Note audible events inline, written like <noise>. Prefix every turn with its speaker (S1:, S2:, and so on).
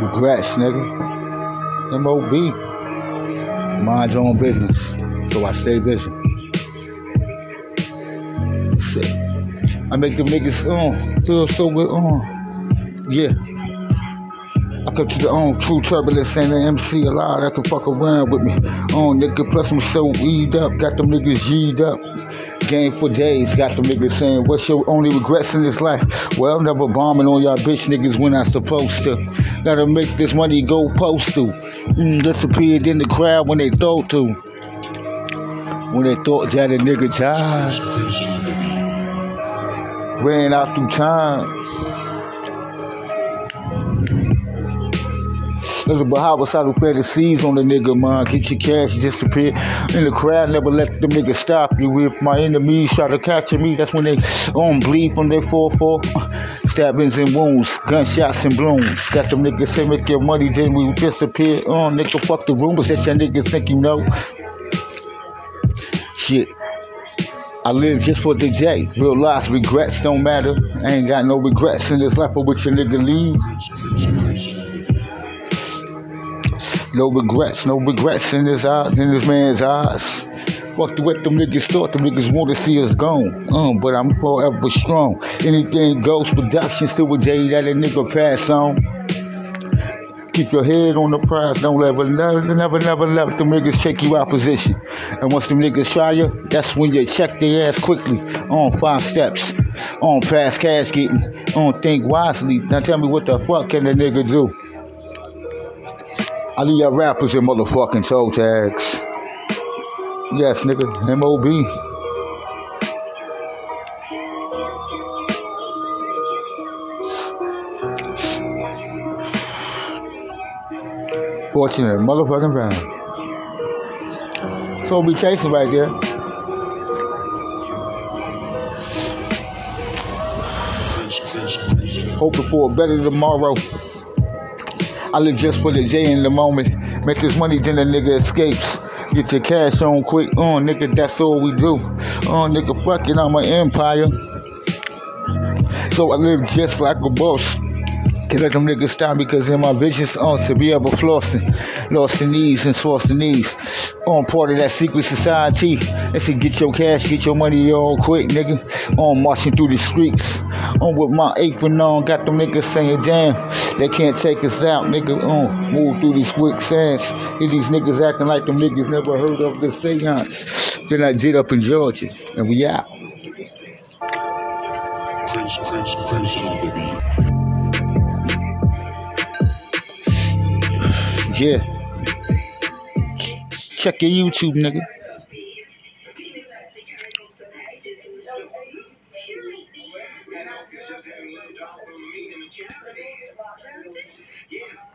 S1: Regrets, nigga. MOB. Mind your own business. So I stay busy. Shit. I make them niggas uh, feel so good. Uh, yeah. I come to the own true turbulence and the MC a lot that can fuck around with me. On nigga, plus I'm so weed up, got them niggas G'd up. Game for days, got the niggas saying, What's your only regrets in this life? Well, never bombing on y'all bitch niggas when I supposed to. Gotta make this money go postal. Mm, disappeared in the crowd when they thought to. When they thought that a nigga died. Ran out through time. There's a who the seas on the nigga, man. Get your cash disappear. In the crowd, never let the nigga stop you. If my enemies try to capture me, that's when they on bleed from their 4-4. Stabbings and wounds, gunshots and blooms. Got them niggas say make your money, then we disappear. Oh, nigga, fuck the rumors that your niggas think you know. Shit. I live just for the day. Real life regrets don't matter. I ain't got no regrets in this life, but with your nigga leave. No regrets, no regrets in his eyes, in this man's eyes. Fuck the what them niggas thought, them niggas want to see us gone. Um, but I'm forever strong. Anything goes, production still a day that a nigga pass on. Keep your head on the prize, don't ever, never, never, never let them niggas check you out position. And once them niggas try you, that's when you check their ass quickly. On five steps, on fast cash getting, on think wisely. Now tell me what the fuck can a nigga do? I leave y'all rappers and motherfucking toe tags. Yes, nigga. M.O.B. Fortunate motherfucking round. So we chasing right there. Hoping for a better tomorrow. I live just for the J in the moment. Make this money, then the nigga escapes. Get your cash on quick, on uh, nigga, that's all we do. On uh, nigga, it, I'm an empire. So I live just like a boss. Can't let them niggas stop because in my visions on to be able flossing. Lost the knees and source the knees. On part of that secret society. They say get your cash, get your money all quick, nigga. On marching through the streets. On with my apron on, got them niggas saying, damn, they can't take us out, nigga. On move through these quicksands. Hear these niggas acting like them niggas never heard of the seance. Then I did up in Georgia, and we out. <sighs> Yeah. Check your YouTube, nigga.